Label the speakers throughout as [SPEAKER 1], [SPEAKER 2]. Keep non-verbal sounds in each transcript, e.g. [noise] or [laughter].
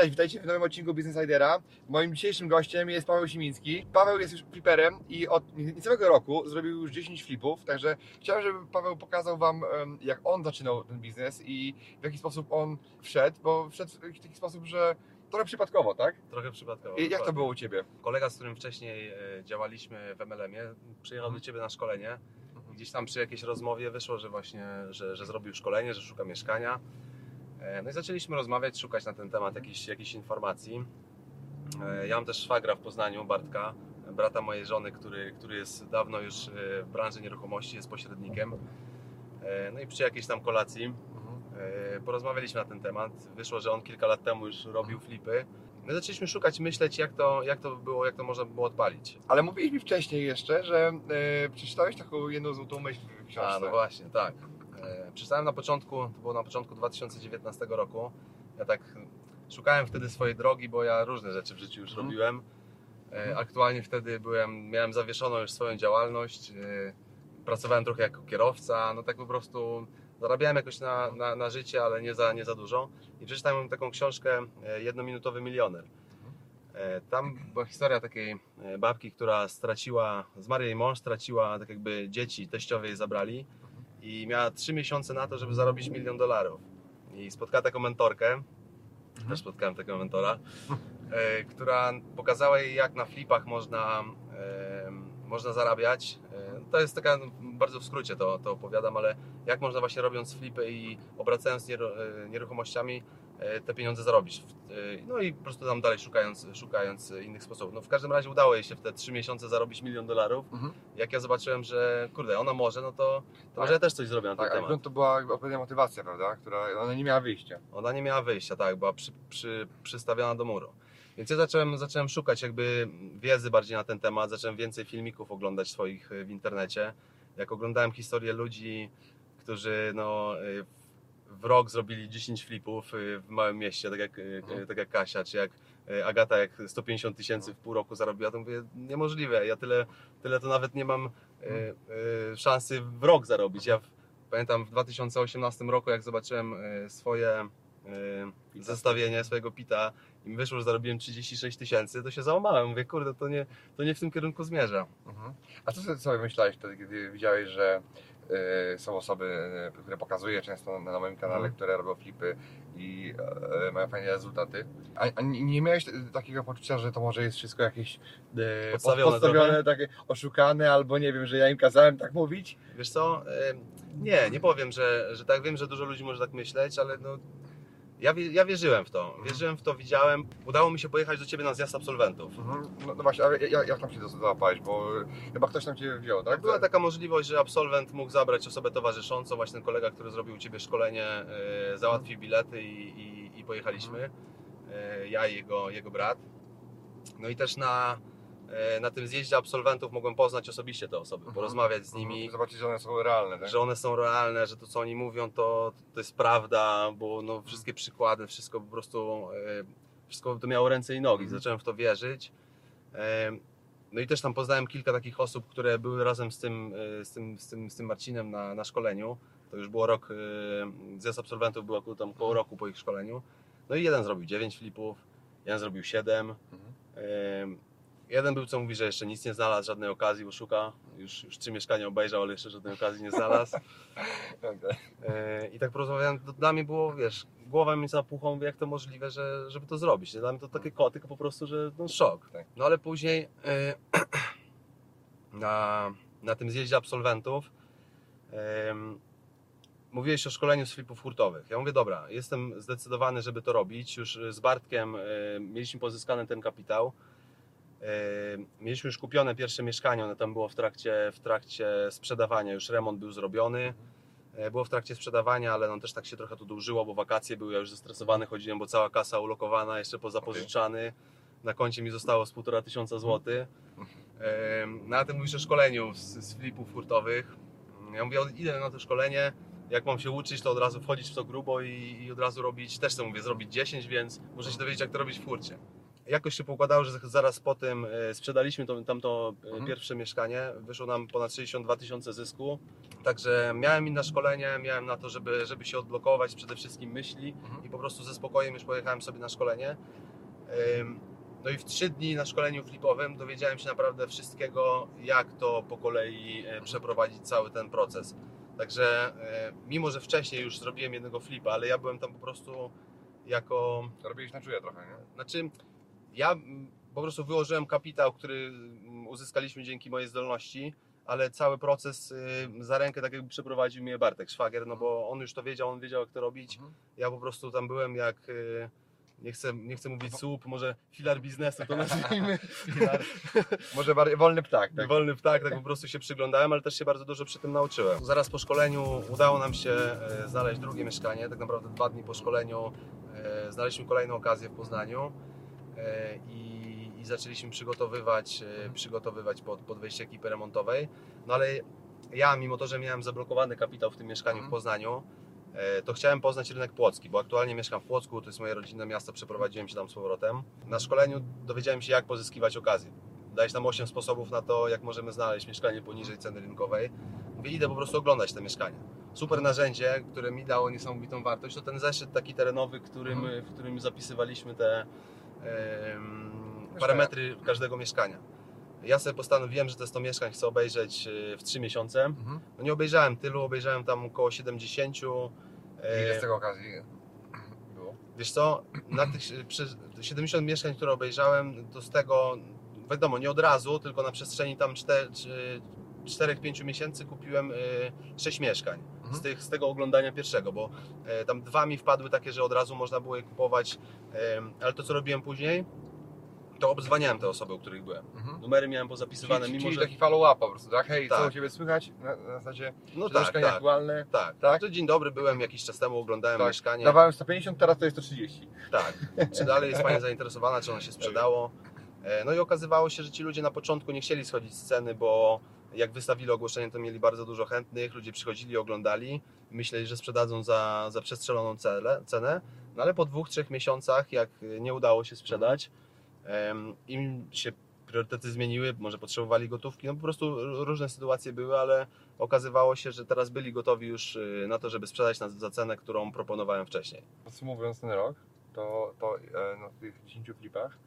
[SPEAKER 1] Cześć, witajcie w nowym odcinku Business Idera. Moim dzisiejszym gościem jest Paweł Simiński. Paweł jest już fliperem i od niecałego roku zrobił już 10 flipów, także chciałem, żeby Paweł pokazał Wam, jak on zaczynał ten biznes i w jaki sposób on wszedł, bo wszedł w taki sposób, że trochę przypadkowo, tak?
[SPEAKER 2] Trochę przypadkowo.
[SPEAKER 1] I jak to było u Ciebie?
[SPEAKER 2] Kolega, z którym wcześniej e, działaliśmy w MLM-ie, przyjechał
[SPEAKER 1] Mhm.
[SPEAKER 2] do Ciebie na szkolenie. Gdzieś tam przy jakiejś rozmowie wyszło, że właśnie, że, że zrobił szkolenie, że szuka mieszkania. E, No i zaczęliśmy rozmawiać, szukać na ten temat jakichś, jakichś informacji. E, Ja mam też szwagra w Poznaniu, Bartka, brata mojej żony, który, który jest dawno już e, w branży nieruchomości, jest pośrednikiem. No i przy jakiejś tam kolacji Porozmawialiśmy na ten temat. Wyszło, że on kilka lat temu już robił flipy. My zaczęliśmy szukać, myśleć, jak to, jak to było, jak to można było odpalić.
[SPEAKER 1] Ale mówiłeś mi wcześniej jeszcze, że e, przeczytałeś taką jedną złotą myśl w książce.
[SPEAKER 2] A, no właśnie, tak. E, Przeczytałem na początku, to było na początku 2019 roku. Ja tak szukałem wtedy swojej drogi, bo ja różne rzeczy w życiu już
[SPEAKER 1] Mhm.
[SPEAKER 2] robiłem. E,
[SPEAKER 1] Mhm.
[SPEAKER 2] Aktualnie wtedy byłem, miałem zawieszoną już swoją działalność. e, Pracowałem trochę jako kierowca, no tak po prostu zarabiałem jakoś na, na, na życie, ale nie za, nie za dużo. I przeczytałem taką książkę Jednominutowy milioner. Tam była historia takiej babki, która straciła, zmarł jej mąż, straciła tak jakby dzieci, teściowie jej zabrali i miała trzy miesiące na to, żeby zarobić milion dolarów. I spotkała taką mentorkę, też spotkałem takiego mentora, [laughs] e, która pokazała jej, jak na flipach można, e, można zarabiać. E, to jest taka, bardzo w skrócie to, to opowiadam, ale jak można właśnie robiąc flipy i obracając e, nieruchomościami te pieniądze zarobić. E, No i po prostu tam dalej szukając, szukając innych sposobów. No w każdym razie udało jej się w te trzy miesiące zarobić milion dolarów.
[SPEAKER 1] Mhm.
[SPEAKER 2] Jak ja zobaczyłem, że kurde, ona może, no to, to
[SPEAKER 1] Tak.
[SPEAKER 2] może ja też coś zrobię na ten
[SPEAKER 1] Tak,
[SPEAKER 2] temat.
[SPEAKER 1] to była odpowiednia motywacja, prawda? Która ona nie miała wyjścia.
[SPEAKER 2] Ona nie miała wyjścia, tak, była przy, przy, przystawiona do muru. Więc ja zacząłem, zacząłem szukać jakby wiedzy bardziej na ten temat, zacząłem więcej filmików oglądać swoich w internecie. Jak oglądałem historię ludzi, którzy no, y, w rok zrobili 10 flipów y, w małym mieście, tak jak, y,
[SPEAKER 1] Mhm.
[SPEAKER 2] tak jak Kasia, czy jak y, Agata, jak 150 tysięcy w pół roku zarobiła, to mówię, niemożliwe, ja tyle, tyle to nawet nie mam y, y, szansy w rok zarobić. Ja w, pamiętam w 2018 roku, jak zobaczyłem y, swoje y, zestawienie swojego pita i wyszło, że zarobiłem 36 tysięcy, to się załamałem. Mówię, kurde, to nie, to nie w tym kierunku zmierza.
[SPEAKER 1] Mhm. A co sobie myślałeś wtedy, kiedy widziałeś, że y, są osoby, y, które pokazuję często na, moim kanale,
[SPEAKER 2] Mhm.
[SPEAKER 1] które robią flipy i y, mają fajne rezultaty. A, a nie miałeś takiego poczucia, że to może jest wszystko jakieś
[SPEAKER 2] Podstawione
[SPEAKER 1] podstawione takie oszukane, albo nie wiem, że ja im kazałem tak mówić?
[SPEAKER 2] Wiesz co, nie, nie powiem, że, że tak wiem, że dużo ludzi może tak myśleć, ale no, ja, ja wierzyłem w to. Wierzyłem w to, widziałem. Udało mi się pojechać do Ciebie na zjazd absolwentów.
[SPEAKER 1] Mhm. No, no właśnie, ale jak, jak tam się załapałeś, bo chyba ktoś tam Cię wziął, tak?
[SPEAKER 2] Była taka możliwość, że absolwent mógł zabrać osobę towarzyszącą, właśnie ten kolega, który zrobił u Ciebie szkolenie, e, załatwił bilety i, i, i pojechaliśmy. E, Ja i jego, jego brat. No i też na, na tym zjeździe absolwentów mogłem poznać osobiście te osoby,
[SPEAKER 1] Mhm.
[SPEAKER 2] porozmawiać z nimi,
[SPEAKER 1] Mhm. Zobaczyć, że one są realne, tak?
[SPEAKER 2] że one są realne, że to co oni mówią to, to jest prawda, bo no, wszystkie przykłady, wszystko po prostu, e, wszystko to miało ręce i nogi,
[SPEAKER 1] Mhm.
[SPEAKER 2] zacząłem w to wierzyć. E, No i też tam poznałem kilka takich osób, które były razem z tym, e, z tym, z tym, z tym Marcinem na, na szkoleniu. To już było rok, e, zjazd absolwentów było około, tam około roku po ich szkoleniu. No i jeden zrobił 9 flipów, jeden zrobił 7.
[SPEAKER 1] Mhm.
[SPEAKER 2] Jeden był, co mówi, że jeszcze nic nie znalazł, żadnej okazji, bo szuka. Już, już trzy mieszkania obejrzał, ale jeszcze żadnej okazji nie znalazł. [laughs]
[SPEAKER 1] Okej.
[SPEAKER 2] E, I tak porozmawiałem, to dla mnie było, wiesz, głowa mi zapuchła, mówię, jak to możliwe, że, żeby to zrobić. Dla mnie to takie koty, po prostu, że no szok.
[SPEAKER 1] Tak.
[SPEAKER 2] No ale później e, [clears throat] na, na tym zjeździe absolwentów mówiłeś o szkoleniu z flipów hurtowych. Ja mówię, dobra, jestem zdecydowany, żeby to robić. Już z Bartkiem e, mieliśmy pozyskany ten kapitał. Mieliśmy już kupione pierwsze mieszkanie, ono tam było w trakcie, w trakcie sprzedawania, już remont był zrobiony. E, Było w trakcie sprzedawania, ale no też tak się trochę to dłużyło, bo wakacje były, ja już zestresowany chodziłem, bo cała kasa ulokowana, jeszcze pozapożyczany. Na koncie mi zostało z półtora tysiąca złotych. Na tym mówisz o szkoleniu z, z flipów hurtowych. Ja mówię, idę na to szkolenie, jak mam się uczyć, to od razu wchodzić w to grubo i, i od razu robić, też chcę mówię, zrobić 10, więc muszę się dowiedzieć, jak to robić w furcie. Jakoś się poukładało, że zaraz po tym e, sprzedaliśmy to, tamto e,
[SPEAKER 1] Mhm.
[SPEAKER 2] pierwsze mieszkanie, wyszło nam ponad 62 tysiące zysku, także miałem inne szkolenie, miałem na to, żeby, żeby się odblokować przede wszystkim myśli
[SPEAKER 1] Mhm.
[SPEAKER 2] i po prostu ze spokojem już pojechałem sobie na szkolenie. No i w trzy dni na szkoleniu flipowym dowiedziałem się naprawdę wszystkiego, jak to po kolei e, przeprowadzić cały ten proces. Także mimo, że wcześniej już zrobiłem jednego flipa, ale ja byłem tam po prostu jako
[SPEAKER 1] Robiłeś na czuja trochę, nie?
[SPEAKER 2] znaczy, ja po prostu wyłożyłem kapitał, który uzyskaliśmy dzięki mojej zdolności, ale cały proces y, za rękę tak jakby przeprowadził mnie Bartek Szwagier, no bo on już to wiedział, on wiedział jak to robić.
[SPEAKER 1] Mhm.
[SPEAKER 2] Ja po prostu tam byłem jak, y, nie chcę, nie chcę mówić słup, może filar biznesu to [laughs] nazwijmy. [laughs]
[SPEAKER 1] Może wolny ptak, tak?
[SPEAKER 2] Wolny ptak, tak po prostu się przyglądałem, ale też się bardzo dużo przy tym nauczyłem. Zaraz po szkoleniu udało nam się e, znaleźć drugie mieszkanie, tak naprawdę dwa dni po szkoleniu znaleźliśmy kolejną okazję w Poznaniu i, i zaczęliśmy przygotowywać, e, przygotowywać pod, pod wejście ekipy remontowej. No ale ja, mimo to, że miałem zablokowany kapitał w tym mieszkaniu w
[SPEAKER 1] Mhm.
[SPEAKER 2] Poznaniu, e, to chciałem poznać rynek płocki, bo aktualnie mieszkam w Płocku, to jest moje rodzinne miasto, przeprowadziłem się tam z powrotem. Na szkoleniu dowiedziałem się, jak pozyskiwać okazję. Dałeś nam 8 sposobów na to, jak możemy znaleźć mieszkanie poniżej ceny rynkowej. Mówię, idę po prostu oglądać te mieszkania. Super narzędzie, które mi dało niesamowitą wartość, to ten zeszyt taki terenowy, którym, w którym zapisywaliśmy te parametry każdego mieszkania. Ja sobie postanowiłem, że te 100 mieszkań chcę obejrzeć e, w 3 miesiące.
[SPEAKER 1] Mhm.
[SPEAKER 2] No nie obejrzałem tylu, obejrzałem tam około 70. e,
[SPEAKER 1] Ile z tego okazji było?
[SPEAKER 2] Wiesz co, na tych przez 70 mieszkań, które obejrzałem, to z tego, wiadomo, nie od razu, tylko na przestrzeni tam 4-5 miesięcy kupiłem 6 mieszkań.
[SPEAKER 1] Mhm.
[SPEAKER 2] Z, tych, z tego oglądania pierwszego, bo e, tam dwa mi wpadły takie, że od razu można było je kupować, em, ale to co robiłem później, to obzwaniałem te osoby, u których byłem.
[SPEAKER 1] Mhm.
[SPEAKER 2] Numery miałem pozapisywane,
[SPEAKER 1] czyli,
[SPEAKER 2] mimo
[SPEAKER 1] czyli
[SPEAKER 2] że...
[SPEAKER 1] taki follow-up po prostu, tak? Hej, co
[SPEAKER 2] Tak.
[SPEAKER 1] u Ciebie słychać? Na, na zasadzie,
[SPEAKER 2] No tak,
[SPEAKER 1] mieszkanie
[SPEAKER 2] tak,
[SPEAKER 1] aktualne?
[SPEAKER 2] tak.
[SPEAKER 1] Tak?
[SPEAKER 2] To dzień dobry, byłem jakiś czas temu, oglądałem
[SPEAKER 1] Tak.
[SPEAKER 2] mieszkanie.
[SPEAKER 1] Dawałem 150, teraz to jest 130.
[SPEAKER 2] Tak. Czy dalej jest Pani zainteresowana, czy ono się [laughs] sprzedało? E, No i okazywało się, że ci ludzie na początku nie chcieli schodzić z ceny, bo jak wystawili ogłoszenie, to mieli bardzo dużo chętnych, ludzie przychodzili, oglądali, myśleli, że sprzedadzą za, za przestrzeloną cenę, cenę, no ale po dwóch, trzech miesiącach, jak nie udało się sprzedać, im się priorytety zmieniły, może potrzebowali gotówki, no po prostu różne sytuacje były, ale okazywało się, że teraz byli gotowi już y, na to, żeby sprzedać nas za cenę, którą proponowałem wcześniej.
[SPEAKER 1] Podsumowując ten rok, to, to e, na tych 10 flipach,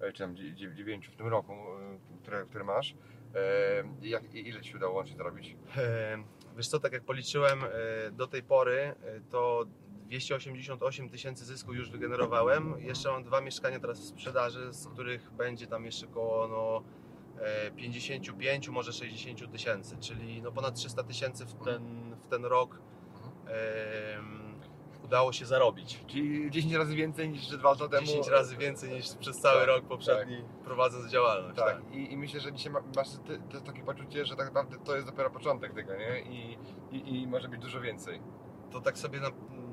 [SPEAKER 1] e, czy tam 9 w tym roku, e, które, które masz, jak, ile Ci się udało łącznie zarobić?
[SPEAKER 2] E, Wiesz co, tak jak policzyłem e, do tej pory, e, to 288 tysięcy zysku już wygenerowałem. Jeszcze mam dwa mieszkania teraz w sprzedaży, z których będzie tam jeszcze około no, e, 55, może 60 tysięcy, czyli no ponad 300 tysięcy w ten, w ten rok em, udało się zarobić.
[SPEAKER 1] Czyli 10 razy więcej niż dwa lata temu.
[SPEAKER 2] 10 razy więcej niż przez cały
[SPEAKER 1] Tak,
[SPEAKER 2] rok poprzedni prowadząc działalność.
[SPEAKER 1] Tak,
[SPEAKER 2] Tak.
[SPEAKER 1] I, i myślę, że dzisiaj ma- masz ty, to takie poczucie, że tak naprawdę to jest dopiero początek tego, nie? I, i, i może być dużo więcej.
[SPEAKER 2] to tak sobie na,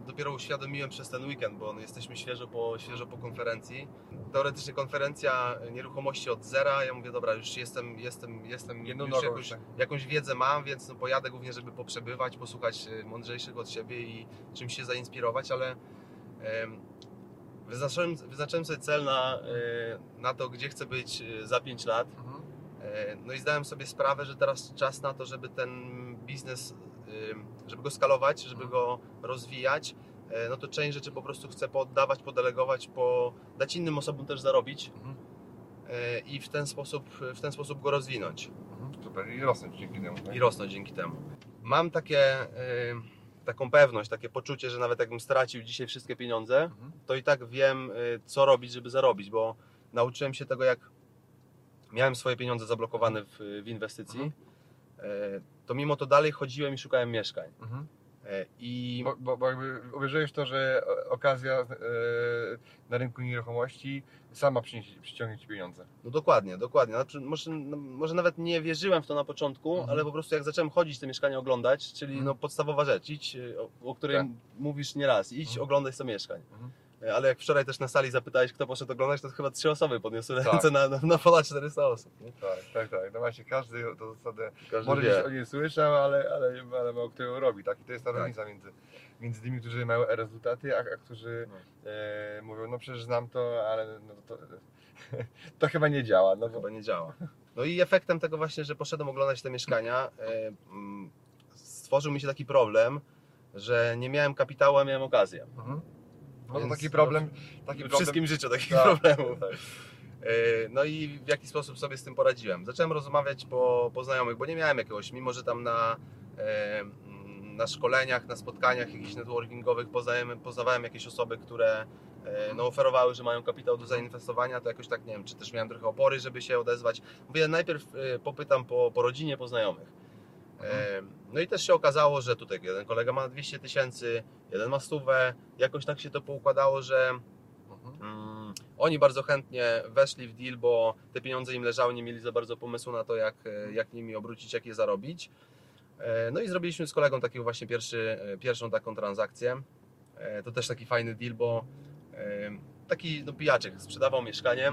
[SPEAKER 2] dopiero uświadomiłem przez ten weekend, bo no, jesteśmy świeżo po, świeżo po konferencji. Teoretycznie konferencja nieruchomości od zera. Ja mówię, dobra, już jestem, jestem, jestem
[SPEAKER 1] Jedną
[SPEAKER 2] już
[SPEAKER 1] nogą
[SPEAKER 2] jakąś,
[SPEAKER 1] tak.
[SPEAKER 2] jakąś wiedzę mam, więc no, pojadę głównie, żeby poprzebywać, posłuchać e, mądrzejszych od siebie i czymś się zainspirować, ale em, wyznaczyłem, wyznaczyłem sobie cel na, e, na to, gdzie chcę być e, za 5 lat. E, No i zdałem sobie sprawę, że teraz czas na to, żeby ten biznes, żeby go skalować, żeby
[SPEAKER 1] Mhm.
[SPEAKER 2] go rozwijać. E, No to część rzeczy po prostu chcę poddawać, podelegować, po, dać innym osobom też zarobić
[SPEAKER 1] Mhm.
[SPEAKER 2] e, i w ten sposób, w ten sposób go rozwinąć
[SPEAKER 1] Mhm. Super, i rosnąć dzięki temu. tak?
[SPEAKER 2] i rosnąć dzięki temu. Mam takie, taką pewność, takie poczucie, że nawet jakbym stracił dzisiaj wszystkie pieniądze,
[SPEAKER 1] Mhm.
[SPEAKER 2] to i tak wiem, y, co robić, żeby zarobić, bo nauczyłem się tego, jak miałem swoje pieniądze zablokowane w, w inwestycji, to mimo to dalej chodziłem i szukałem mieszkań.
[SPEAKER 1] Mhm.
[SPEAKER 2] E, I
[SPEAKER 3] Bo, bo, bo jakby uwierzyłeś to, że okazja e, na rynku nieruchomości sama przyciągnie Ci pieniądze.
[SPEAKER 2] No dokładnie, dokładnie. Znaczy, może, no, może nawet nie wierzyłem w to na początku,
[SPEAKER 3] Mhm.
[SPEAKER 2] ale po prostu jak zacząłem chodzić te mieszkania oglądać, czyli
[SPEAKER 3] Mhm.
[SPEAKER 2] no podstawowa rzecz, idź, o, o której
[SPEAKER 3] Tak.
[SPEAKER 2] mówisz nieraz, idź
[SPEAKER 3] Mhm.
[SPEAKER 2] oglądaj 100 mieszkań.
[SPEAKER 3] Mhm.
[SPEAKER 2] E, Ale jak wczoraj też na sali zapytałeś, kto poszedł oglądać, to chyba trzy osoby podniosły
[SPEAKER 3] Tak.
[SPEAKER 2] ręce na, na, na ponad 400 osób. Nie?
[SPEAKER 3] Tak, tak, tak. No właśnie, każdy to zasadę
[SPEAKER 2] Każdy
[SPEAKER 3] może
[SPEAKER 2] wie.
[SPEAKER 3] o niej słyszał, ale, ale, ale mało kto ją robi, tak? I to jest ta
[SPEAKER 2] Tak.
[SPEAKER 3] różnica między, między tymi, którzy mają rezultaty, a, a którzy
[SPEAKER 2] No.
[SPEAKER 3] e, mówią, no przecież znam to, ale no, to, to [laughs] chyba nie działa. No,
[SPEAKER 2] To chyba nie działa. No i efektem tego właśnie, że poszedłem oglądać te mieszkania, e, stworzył mi się taki problem, że nie miałem kapitału, a miałem okazję.
[SPEAKER 3] Mhm. No to taki problem, taki
[SPEAKER 2] W
[SPEAKER 3] problem
[SPEAKER 2] wszystkim życiu takich
[SPEAKER 3] Tak,
[SPEAKER 2] problemów.
[SPEAKER 3] tak.
[SPEAKER 2] No i w jaki sposób sobie z tym poradziłem? Zacząłem rozmawiać po, po znajomych, bo nie miałem jakiegoś, mimo że tam na, e, mm, na szkoleniach, na spotkaniach jakichś networkingowych poznałem, poznawałem jakieś osoby, które e, no, oferowały, że mają kapitał do zainwestowania, to jakoś tak nie wiem, czy też miałem trochę opory, żeby się odezwać. Mówię, najpierw popytam po, po rodzinie, po znajomych. No i też się okazało, że tutaj jeden kolega ma 200 tysięcy, jeden ma stówę. Jakoś tak się to poukładało, że
[SPEAKER 3] Mhm.
[SPEAKER 2] Mm, Oni bardzo chętnie weszli w deal, bo te pieniądze im leżały, nie mieli za bardzo pomysłu na to, jak, e, jak nimi obrócić, jak je zarobić. E, No i zrobiliśmy z kolegą taką właśnie pierwszy, e, pierwszą taką transakcję. To też taki fajny deal, bo taki no, pijaczek sprzedawał mieszkanie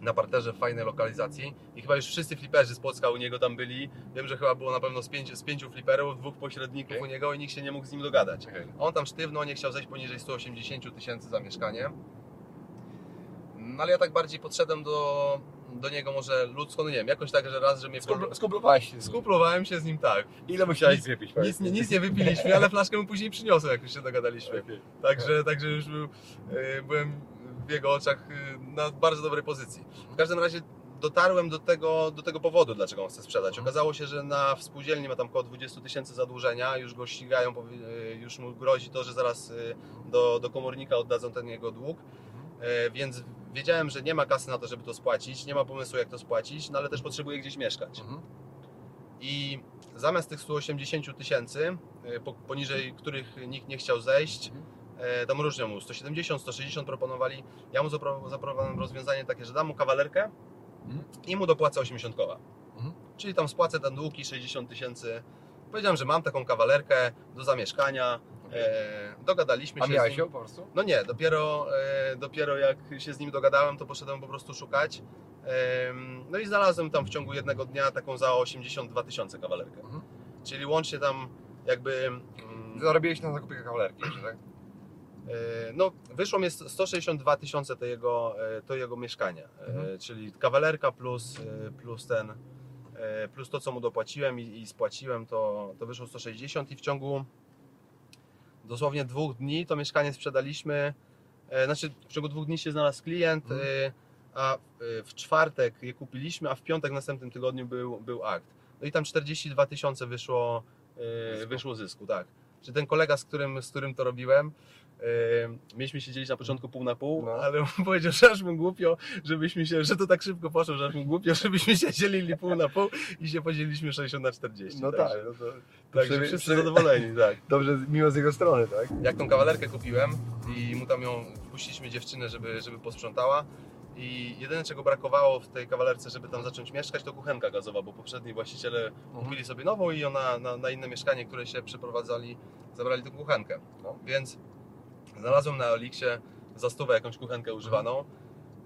[SPEAKER 2] na parterze w fajnej lokalizacji i chyba już wszyscy fliperzy z Płocka u niego tam byli. Wiem, że chyba było na pewno z pięciu, z pięciu fliperów, dwóch pośredników
[SPEAKER 3] Okej.
[SPEAKER 2] u niego i nikt się nie mógł z nim dogadać. A On tam sztywno nie chciał zejść poniżej 180 tysięcy za mieszkanie. No ale ja tak bardziej podszedłem do, do niego może ludzko, no nie wiem, jakoś tak, że raz, że mnie
[SPEAKER 3] Skubl- Skublowałeś się. z nim.
[SPEAKER 2] skuplowałem się z nim tak.
[SPEAKER 3] Ile musiałeś
[SPEAKER 2] Nic-
[SPEAKER 3] wypić?
[SPEAKER 2] Nic, nie- nic nie wypiliśmy, ale flaszkę mu później przyniosłem, jak już się dogadaliśmy. [laughs]
[SPEAKER 3] Okej.
[SPEAKER 2] Także, także już był, e, byłem w jego oczach e, na bardzo dobrej pozycji. W każdym razie dotarłem do tego, do tego powodu, dlaczego on chce sprzedać.
[SPEAKER 3] Mhm.
[SPEAKER 2] Okazało się, że na w spółdzielni ma tam około 20 tysięcy zadłużenia, już go ścigają, e, już mu grozi to, że zaraz e, do, do komornika oddadzą ten jego dług. E, Więc wiedziałem, że nie ma kasy na to, żeby to spłacić, nie ma pomysłu jak to spłacić, no ale też potrzebuje gdzieś mieszkać.
[SPEAKER 3] Mhm.
[SPEAKER 2] I zamiast tych 180 tysięcy, po- poniżej których nikt nie chciał zejść,
[SPEAKER 3] Mhm.
[SPEAKER 2] Tam różnie mu 170, 160 proponowali. Ja mu zapro- zaproponowałem rozwiązanie takie, że dam mu kawalerkę
[SPEAKER 3] Mhm.
[SPEAKER 2] i mu dopłacę 80 koła.
[SPEAKER 3] Mhm.
[SPEAKER 2] Czyli tam spłacę ten dług i 60 tysięcy. Powiedziałem, że mam taką kawalerkę do zamieszkania. E, dogadaliśmy
[SPEAKER 3] A
[SPEAKER 2] się. z
[SPEAKER 3] miałeś ją po prostu?
[SPEAKER 2] No nie, dopiero, e, dopiero jak się z nim dogadałem, to poszedłem po prostu szukać. Em, No i znalazłem tam w ciągu jednego dnia taką za 82 tysiące kawalerkę.
[SPEAKER 3] Mhm.
[SPEAKER 2] Czyli łącznie tam jakby. mm,
[SPEAKER 3] Zarobiłeś na zakupie kawalerki tak?
[SPEAKER 2] E, No, wyszło mi 162 tysiące to jego, e, to jego mieszkanie. E,
[SPEAKER 3] Mhm.
[SPEAKER 2] Czyli kawalerka plus, plus ten. Plus to, co mu dopłaciłem i, i spłaciłem, to, to wyszło 160 i w ciągu dosłownie dwóch dni to mieszkanie sprzedaliśmy. Znaczy, w ciągu dwóch dni się znalazł klient,
[SPEAKER 3] Mhm.
[SPEAKER 2] a w czwartek je kupiliśmy, a w piątek w następnym tygodniu był, był akt. No i tam 42 tysiące wyszło,
[SPEAKER 3] Zysku.
[SPEAKER 2] wyszło zysku, tak. Czy ten kolega, z którym, z którym to robiłem, e, mieliśmy się dzielić na początku pół na pół,
[SPEAKER 3] No.
[SPEAKER 2] ale on [laughs] powiedział, że aż mu głupio, żebyśmy się, że to tak szybko poszło, że aż mu głupio, [laughs] żebyśmy się dzielili pół na pół i się podzieliliśmy 60 na 40.
[SPEAKER 3] No
[SPEAKER 2] także,
[SPEAKER 3] tak, no to
[SPEAKER 2] Także
[SPEAKER 3] Przynajmniej-
[SPEAKER 2] wszyscy zadowoleni, tak. [laughs]
[SPEAKER 3] dobrze, miło z jego strony, tak?
[SPEAKER 2] Jak tą kawalerkę kupiłem i mu tam ją wpuściliśmy dziewczynę, żeby, żeby posprzątała. I jedyne czego brakowało w tej kawalerce, żeby tam zacząć mieszkać, to kuchenka gazowa, bo poprzedni właściciele kupili sobie nową i ona na, na inne mieszkanie, które się przeprowadzali, zabrali tę kuchenkę.
[SPEAKER 3] No.
[SPEAKER 2] Więc znalazłem na Oliksie za stówę jakąś kuchenkę używaną.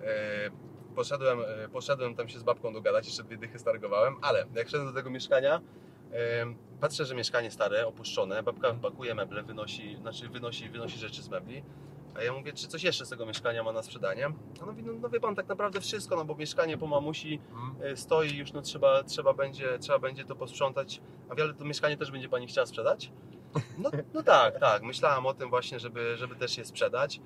[SPEAKER 2] E, poszedłem, e, poszedłem tam się z babką dogadać, jeszcze dwie dychy stargowałem, ale jak szedłem do tego mieszkania, patrzę, że mieszkanie stare, opuszczone, babka pakuje meble, wynosi, znaczy wynosi, wynosi rzeczy z mebli. A ja mówię, czy coś jeszcze z tego mieszkania ma na sprzedanie? A on mówi, no, no wie pan, tak naprawdę wszystko, no bo mieszkanie po mamusi
[SPEAKER 3] Mhm.
[SPEAKER 2] e, stoi już, no trzeba, trzeba, będzie, trzeba będzie to posprzątać. A wiele to mieszkanie też będzie pani chciała sprzedać? No, no tak, tak. Myślałam o tym właśnie, żeby, żeby też je sprzedać.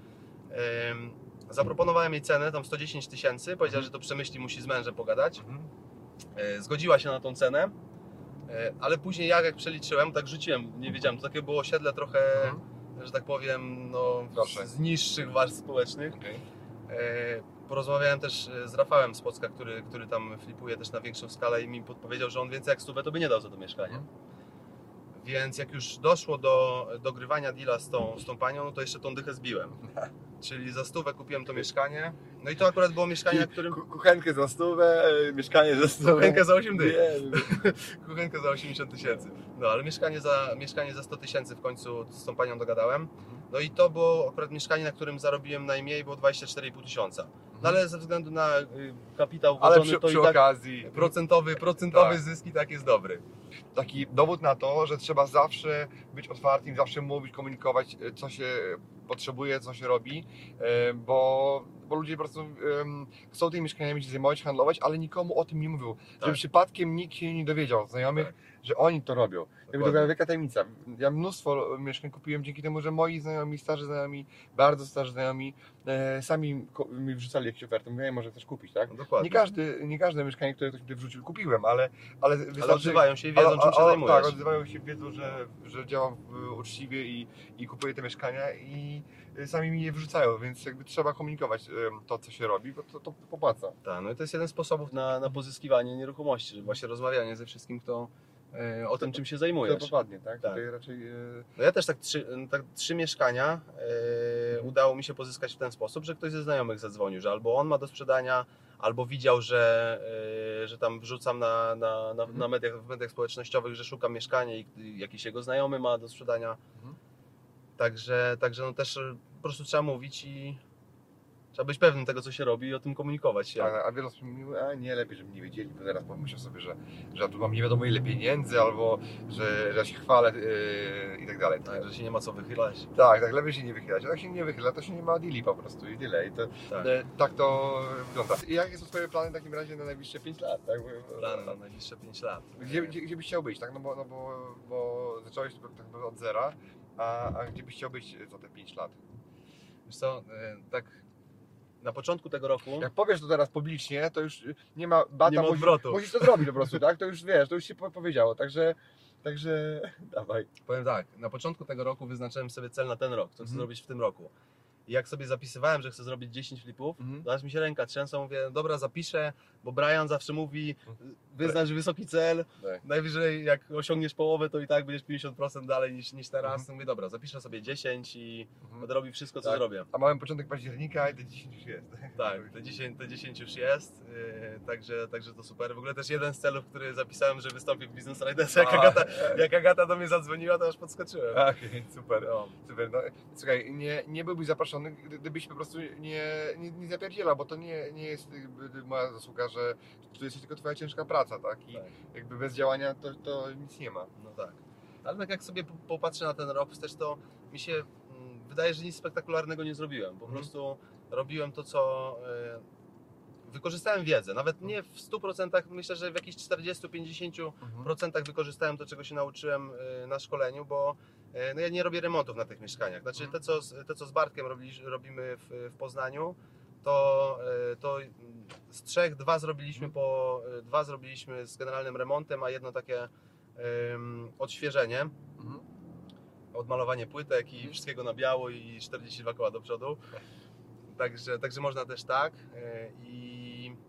[SPEAKER 2] Em, Zaproponowałem jej cenę, tam 110 tysięcy. Powiedziała,
[SPEAKER 3] Mhm.
[SPEAKER 2] że to przemyśli, musi z mężem pogadać. E, Zgodziła się na tą cenę, e, ale później ja jak przeliczyłem, tak rzuciłem, nie wiedziałem, to takie było osiedle trochę. Że tak powiem, no, z niższych warstw społecznych.
[SPEAKER 3] Okej.
[SPEAKER 2] E, Porozmawiałem też e, z Rafałem z Płocka, który, który tam flipuje też na większą skalę i mi podpowiedział, że on więcej jak stówę to by nie dał za to mieszkanie. Więc jak już doszło do dogrywania deala z tą, z tą panią, no to jeszcze tą dychę zbiłem. [laughs] Czyli za stówę kupiłem to mieszkanie. No i to akurat było mieszkanie, na którym...
[SPEAKER 3] Ku- Kuchenkę za stówę, e, mieszkanie za stówę.
[SPEAKER 2] Kuchenkę za 8 dych. [laughs] Kuchenkę za 80 tysięcy. No ale mieszkanie za, mieszkanie za 100 tysięcy w końcu z tą panią dogadałem. No i to było akurat mieszkanie, na którym zarobiłem najmniej, było 24,5 tysiąca. No ale ze względu na y, kapitał
[SPEAKER 3] Ale
[SPEAKER 2] włożony,
[SPEAKER 3] przy,
[SPEAKER 2] to
[SPEAKER 3] przy
[SPEAKER 2] tak
[SPEAKER 3] okazji
[SPEAKER 2] procentowy, procentowy
[SPEAKER 3] Tak.
[SPEAKER 2] zysk i tak jest dobry.
[SPEAKER 3] taki dowód na to, że trzeba zawsze być otwartym, zawsze mówić, komunikować, e, co się potrzebuje, co się robi, e, bo, bo ludzie po prostu em, chcą tymi mieszkaniami się zajmować, handlować, ale nikomu o tym nie mówią.
[SPEAKER 2] Tak.
[SPEAKER 3] Żeby przypadkiem nikt się nie dowiedział, znajomych,
[SPEAKER 2] Tak.
[SPEAKER 3] Że oni to robią. Jakby to była wielka tajemnica. Ja mnóstwo mieszkań kupiłem dzięki temu, że moi znajomi, starzy znajomi, bardzo starzy znajomi, e, sami mi wrzucali jakieś oferty. Mówię, może chcesz kupić, tak?
[SPEAKER 2] No, dokładnie.
[SPEAKER 3] Nie, każdy, nie każde mieszkanie, które ktoś mi wrzucił, kupiłem, ale, ale
[SPEAKER 2] ale
[SPEAKER 3] wystarczy-
[SPEAKER 2] odzywają się i wiedzą,
[SPEAKER 3] ale-
[SPEAKER 2] czym się
[SPEAKER 3] ale-
[SPEAKER 2] zajmujesz.
[SPEAKER 3] Tak, odzywają się, wiedzą, że, że działam y, uczciwie i, i kupuję te mieszkania i y, sami mi je wrzucają, więc jakby trzeba komunikować to, co się robi, bo to, to popłaca.
[SPEAKER 2] Tak, no i to jest jeden z sposobów na, na pozyskiwanie nieruchomości, że właśnie rozmawianie ze wszystkim, kto e, o tym, czym się
[SPEAKER 3] To
[SPEAKER 2] zajmujesz.
[SPEAKER 3] popadnie, tak?
[SPEAKER 2] Tak.
[SPEAKER 3] Tutaj raczej y,
[SPEAKER 2] No ja też tak trzy, tak trzy mieszkania e, udało mi się pozyskać w ten sposób, że ktoś ze znajomych zadzwonił, że albo on ma do sprzedania, albo widział, że, e, że tam wrzucam na, na, na,
[SPEAKER 3] Mhm.
[SPEAKER 2] na mediach, w mediach społecznościowych, że szukam mieszkania i jakiś jego znajomy ma do sprzedania.
[SPEAKER 3] Mhm.
[SPEAKER 2] Także, także no też e, po prostu trzeba mówić i trzeba być pewnym tego, co się robi i o tym komunikować się.
[SPEAKER 3] tak, a wiele osób mówi, a nie, lepiej, żeby nie wiedzieli, bo zaraz pomyślą sobie, że, że ja tu mam nie wiadomo ile pieniędzy, albo że, że ja się chwalę y, i tak dalej.
[SPEAKER 2] Tak, że się nie ma co wychylać.
[SPEAKER 3] Tak, tak, lepiej się nie wychylać. A jak się nie wychyla, to się nie ma deali po prostu i tyle. I to,
[SPEAKER 2] Tak.
[SPEAKER 3] e, tak to wygląda. I jakie są Twoje plany w takim razie na najbliższe 5 lat? Tak?
[SPEAKER 2] Plany na najbliższe 5 lat.
[SPEAKER 3] Gdzie, gdzie, gdzie byś chciał być, tak? No bo, no bo, bo zacząłeś tak od zera, a, a gdzie byś chciał być za te 5 lat?
[SPEAKER 2] Wiesz co, e, tak na początku tego roku...
[SPEAKER 3] Jak powiesz to teraz publicznie, to już nie ma bata,
[SPEAKER 2] Nie ma
[SPEAKER 3] musisz,
[SPEAKER 2] odwrotu.
[SPEAKER 3] musisz to zrobić po prostu, tak? To już wiesz, to już się po- powiedziało, także, także dawaj.
[SPEAKER 2] Powiem tak, na początku tego roku wyznaczyłem sobie cel na ten rok, co chcę
[SPEAKER 3] Mhm.
[SPEAKER 2] zrobić w tym roku. I jak sobie zapisywałem, że chcę zrobić 10 flipów,
[SPEAKER 3] Mhm.
[SPEAKER 2] to aż mi się ręka trzęsła, mówię, dobra, zapiszę, bo Brian zawsze mówi, wyznacz wysoki cel,
[SPEAKER 3] Tak.
[SPEAKER 2] najwyżej jak osiągniesz połowę, to i tak będziesz 50% dalej niż, niż teraz.
[SPEAKER 3] Mhm.
[SPEAKER 2] Mówię, dobra, zapiszę sobie 10 i
[SPEAKER 3] Mhm.
[SPEAKER 2] będę robił wszystko, co
[SPEAKER 3] Tak.
[SPEAKER 2] zrobię.
[SPEAKER 3] A mamy początek października i te 10 już jest. [laughs]
[SPEAKER 2] Tak, te 10, te 10 już jest, yy, także, także to super. W ogóle też jeden z celów, który zapisałem, że wystąpię w Business Ridersa, jak. Agata, [laughs] jak Agata do mnie zadzwoniła, to aż podskoczyłem.
[SPEAKER 3] Okej, super.
[SPEAKER 2] No.
[SPEAKER 3] Super, no słuchaj, nie, nie byłbyś zaproszony, gdy- gdybyś po prostu nie, nie, nie zapierdzielał, bo to nie, nie jest moja zasługa, że to jest tylko twoja ciężka praca, tak? I
[SPEAKER 2] Tak.
[SPEAKER 3] jakby bez działania to, to nic nie ma.
[SPEAKER 2] No tak. Ale tak jak sobie po- popatrzę na ten rok wstecz, to mi się mm, wydaje, że nic spektakularnego nie zrobiłem. Po
[SPEAKER 3] Mhm.
[SPEAKER 2] prostu robiłem to, co. e, Wykorzystałem wiedzę, nawet nie w 100%, myślę, że w jakichś 40-50% wykorzystałem to, czego się nauczyłem e, na szkoleniu, bo no ja nie robię remontów na tych mieszkaniach. Znaczy te, co, z- te, co z Bartkiem robili, robimy w, w Poznaniu, to, e, to z trzech dwa zrobiliśmy po e, dwa zrobiliśmy z generalnym remontem, a jedno takie em, odświeżenie,
[SPEAKER 3] Mhm.
[SPEAKER 2] odmalowanie płytek i wszystkiego na biało i 42 koła do przodu. Także, także można też tak. e, I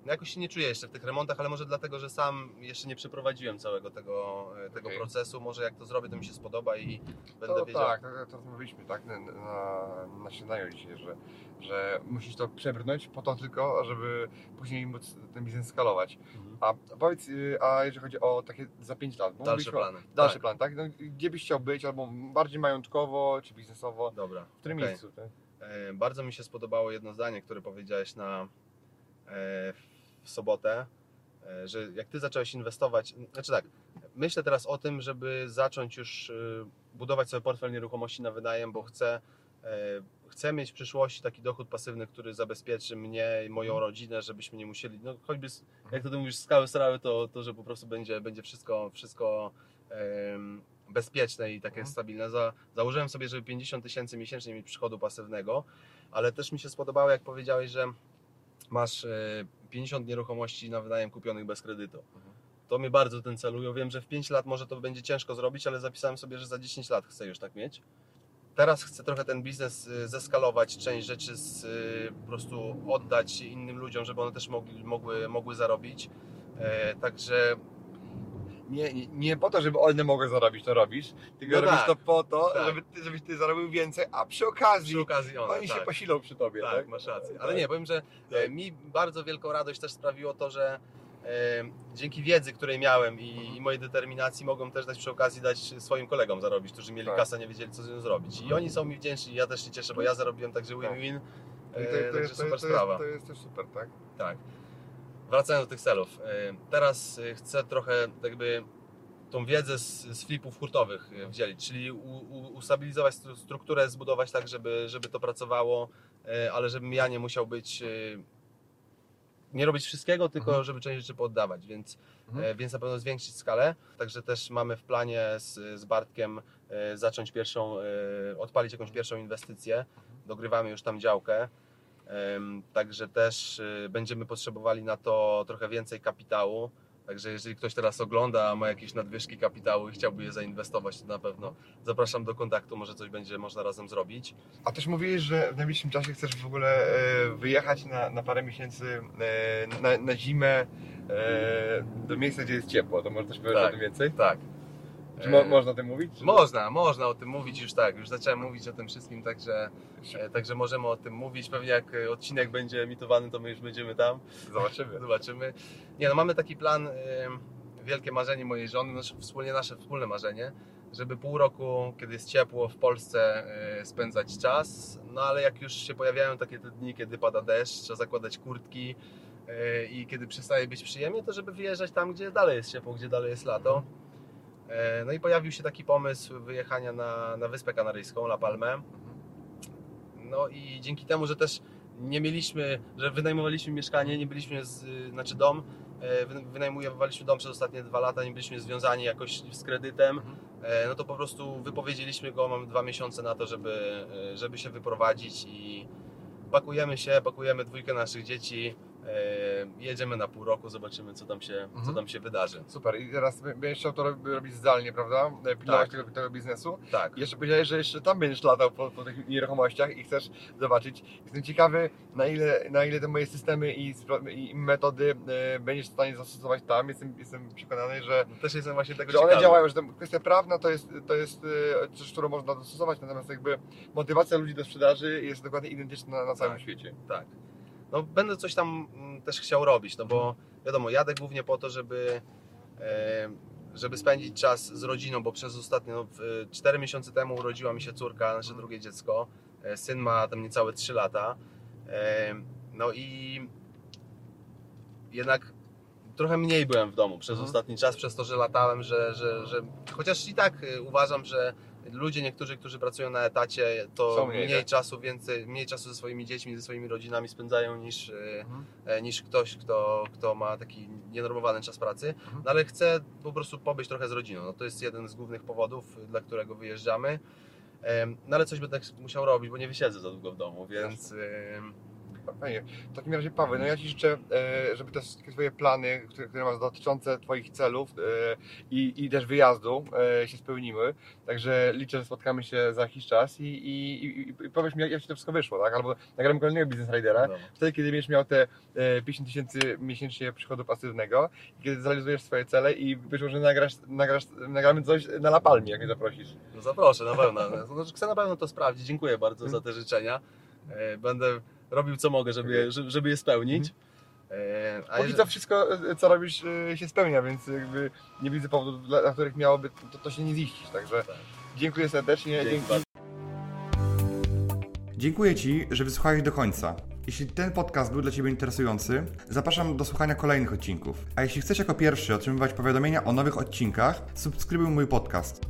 [SPEAKER 2] no jakoś się nie czuję jeszcze w tych remontach, ale może dlatego, że sam jeszcze nie przeprowadziłem całego tego, e, tego
[SPEAKER 3] Okej.
[SPEAKER 2] procesu. Może jak to zrobię, to mi się spodoba i będę
[SPEAKER 3] To
[SPEAKER 2] wiedział.
[SPEAKER 3] tak, to, to rozmawialiśmy tak na, na, śniadaniu dzisiaj, że, że musisz to przebrnąć po to tylko, żeby później móc ten biznes skalować.
[SPEAKER 2] Mhm.
[SPEAKER 3] A powiedz, y, a jeżeli chodzi o takie za 5 lat, bo
[SPEAKER 2] Dalsze plany.
[SPEAKER 3] Dalszy
[SPEAKER 2] Tak.
[SPEAKER 3] plan, tak? No, gdzie byś chciał być, albo bardziej majątkowo, czy biznesowo?
[SPEAKER 2] Dobra.
[SPEAKER 3] W którym
[SPEAKER 2] okej.
[SPEAKER 3] miejscu? Tak?
[SPEAKER 2] E, Bardzo mi się spodobało jedno zdanie, które powiedziałeś na, e, w sobotę, e, że jak ty zacząłeś inwestować, znaczy tak, myślę teraz o tym, żeby zacząć już e, budować sobie portfel nieruchomości na wynajem, bo chcę, e, chcę mieć w przyszłości taki dochód pasywny, który zabezpieczy mnie i moją rodzinę, żebyśmy nie musieli, no choćby, jak to ty mówisz, skały strały, to, to że po prostu będzie, będzie wszystko, wszystko bezpieczne i takie
[SPEAKER 3] Mhm.
[SPEAKER 2] stabilne. Za, założyłem sobie, żeby 50 tysięcy miesięcznie mieć przychodu pasywnego, ale też mi się spodobało, jak powiedziałeś, że masz e, 50 nieruchomości na wynajem kupionych bez kredytu.
[SPEAKER 3] Mhm.
[SPEAKER 2] To mnie bardzo ten celuje. Wiem, że w 5 lat może to będzie ciężko zrobić, ale zapisałem sobie, że za 10 lat chcę już tak mieć. Teraz chcę trochę ten biznes y, zeskalować, część rzeczy z, y, po prostu oddać innym ludziom, żeby one też mogli, mogły, mogły zarobić. E, Także
[SPEAKER 3] nie, nie, nie po to, żeby one mogły zarobić, to robisz, tylko
[SPEAKER 2] No
[SPEAKER 3] robisz
[SPEAKER 2] tak,
[SPEAKER 3] to po to,
[SPEAKER 2] tak.
[SPEAKER 3] żeby, ty, żebyś ty zarobił więcej, a przy okazji
[SPEAKER 2] Przy okazji one,
[SPEAKER 3] oni
[SPEAKER 2] tak.
[SPEAKER 3] się posilą przy tobie, tak?
[SPEAKER 2] Tak, masz rację. Ale
[SPEAKER 3] Tak.
[SPEAKER 2] nie, powiem, że e, mi bardzo wielką radość też sprawiło to, że e, dzięki wiedzy, której miałem i, i mojej determinacji mogłem też dać przy okazji dać swoim kolegom zarobić, którzy mieli
[SPEAKER 3] Tak.
[SPEAKER 2] kasę, nie wiedzieli co z nią zrobić. I oni są mi wdzięczni, ja też się cieszę, bo ja zarobiłem także win-win.
[SPEAKER 3] I
[SPEAKER 2] E,
[SPEAKER 3] to, to, jest, to,
[SPEAKER 2] super
[SPEAKER 3] jest, to,
[SPEAKER 2] sprawa.
[SPEAKER 3] jest, to jest też super, tak?
[SPEAKER 2] Tak. Wracając do tych celów. e, Teraz e, chcę trochę jakby tą wiedzę z, z flipów hurtowych e, wdzielić, czyli u, u, ustabilizować stru- strukturę, zbudować tak, żeby, żeby to pracowało, ale żebym ja nie musiał być nie robić wszystkiego, tylko
[SPEAKER 3] Mhm.
[SPEAKER 2] żeby część rzeczy poddawać, więc,
[SPEAKER 3] Mhm.
[SPEAKER 2] więc na pewno zwiększyć skalę. Także też mamy w planie z, z Bartkiem zacząć pierwszą, odpalić jakąś pierwszą inwestycję. Dogrywamy już tam działkę. Także też y, będziemy potrzebowali na to trochę więcej kapitału. Także jeżeli ktoś teraz ogląda, ma jakieś nadwyżki kapitału i chciałby je zainwestować, to na pewno zapraszam do kontaktu, może coś będzie można razem zrobić.
[SPEAKER 3] A też mówiłeś, że w najbliższym czasie chcesz w ogóle e, wyjechać na, na parę miesięcy e, na, na zimę e, do miejsca, gdzie jest ciepło. To może też powiedzieć
[SPEAKER 2] Tak.
[SPEAKER 3] o tym więcej?
[SPEAKER 2] Tak.
[SPEAKER 3] Czy mo,
[SPEAKER 2] E,
[SPEAKER 3] można o tym mówić? Czy...
[SPEAKER 2] Można, można o tym mówić już tak, już zacząłem mówić o tym wszystkim, także, e, także możemy o tym mówić. Pewnie jak e, odcinek będzie emitowany, to my już będziemy tam.
[SPEAKER 3] Zobaczymy.
[SPEAKER 2] Zobaczymy. Nie no, mamy taki plan, wielkie marzenie mojej żony, nasze, wspólnie nasze wspólne marzenie, żeby pół roku, kiedy jest ciepło w Polsce, y, spędzać czas. No ale jak już się pojawiają takie te dni, kiedy pada deszcz, trzeba zakładać kurtki y, i kiedy przestaje być przyjemnie, to żeby wyjeżdżać tam, gdzie dalej jest ciepło, gdzie dalej jest lato. E, No i pojawił się taki pomysł wyjechania na, na Wyspę Kanaryjską, La Palmę. No i dzięki temu, że też nie mieliśmy, że wynajmowaliśmy mieszkanie, nie byliśmy, z, znaczy dom, e, wy- wynajmowaliśmy dom przez ostatnie dwa lata, nie byliśmy związani jakoś z kredytem,
[SPEAKER 3] Mhm.
[SPEAKER 2] e, no to po prostu wypowiedzieliśmy go, mamy dwa miesiące na to, żeby, żeby się wyprowadzić i pakujemy się, pakujemy dwójkę naszych dzieci, jedziemy na pół roku, zobaczymy co tam się, co
[SPEAKER 3] Mhm.
[SPEAKER 2] tam się wydarzy.
[SPEAKER 3] Super. I teraz będziesz chciał to rob- robić zdalnie, prawda? E, Pilnować
[SPEAKER 2] Tak.
[SPEAKER 3] tego, tego biznesu.
[SPEAKER 2] Tak.
[SPEAKER 3] I jeszcze powiedziałeś, że jeszcze tam będziesz latał po, po tych nieruchomościach i chcesz zobaczyć. Jestem ciekawy, na ile, na ile te moje systemy i, i metody e, będziesz w stanie zastosować tam. Jestem, jestem przekonany, że,
[SPEAKER 2] Też jestem właśnie tego
[SPEAKER 3] że one
[SPEAKER 2] ciekawy.
[SPEAKER 3] działają, że kwestia prawna to jest, to jest e, coś, którą można dostosować, natomiast jakby motywacja ludzi do sprzedaży jest dokładnie identyczna na całym
[SPEAKER 2] Tak.
[SPEAKER 3] świecie.
[SPEAKER 2] Tak. No będę coś tam mm, też chciał robić, no bo wiadomo, jadę głównie po to, żeby e, żeby spędzić czas z rodziną, bo przez ostatnie no, w- 4 miesiące temu urodziła mi się córka, nasze drugie dziecko. E, Syn ma tam niecałe 3 lata. E, No i jednak trochę mniej byłem w domu przez
[SPEAKER 3] Mhm.
[SPEAKER 2] ostatni czas, przez to, że latałem, że, że, że chociaż i tak uważam, że ludzie niektórzy, którzy pracują na etacie, to
[SPEAKER 3] Są mniej,
[SPEAKER 2] mniej,
[SPEAKER 3] tak?
[SPEAKER 2] czasu, więcej, mniej czasu ze swoimi dziećmi, ze swoimi rodzinami spędzają niż, e,
[SPEAKER 3] Mhm.
[SPEAKER 2] e, niż ktoś, kto, kto ma taki nienormowany czas pracy.
[SPEAKER 3] Mhm.
[SPEAKER 2] No ale chcę po prostu pobyć trochę z rodziną. No to jest jeden z głównych powodów, dla którego wyjeżdżamy. No ale coś będę musiał robić, bo nie wysiedzę za długo w domu, więc em,
[SPEAKER 3] Fajnie. W takim razie, Paweł, no ja Ci życzę, e, żeby te wszystkie Twoje plany, które, które masz dotyczące Twoich celów e, i, i też wyjazdu e, się spełniły. Także liczę, że spotkamy się za jakiś czas i, i, i, i powiesz mi, jak, Ci to wszystko wyszło, tak? Albo nagramy kolejnego Business Ridera.
[SPEAKER 2] no.
[SPEAKER 3] Wtedy, kiedy będziesz miał te e, 50 tysięcy miesięcznie przychodu pasywnego, kiedy zrealizujesz swoje cele i być może nagrasz, nagrasz, nagramy coś na La Palmie, jak mnie zaprosisz.
[SPEAKER 2] no zaproszę na pewno. No, chcę na pewno to sprawdzić. Dziękuję bardzo za te życzenia. Będę robił co mogę, żeby, je- żeby, żeby je spełnić. E, A
[SPEAKER 3] Mhm. Póki
[SPEAKER 2] jeżeli-
[SPEAKER 3] wszystko, e, co robisz, e, się spełnia, więc jakby nie widzę powodów, dla, dla których miałoby to, to się nie ziścić. Także
[SPEAKER 2] Tak.
[SPEAKER 3] dziękuję serdecznie.
[SPEAKER 2] Dzięki.
[SPEAKER 1] Dziękuję Ci, że wysłuchałeś do końca. Jeśli ten podcast był dla Ciebie interesujący, zapraszam do słuchania kolejnych odcinków. A jeśli chcesz jako pierwszy otrzymywać powiadomienia o nowych odcinkach, subskrybuj mój podcast.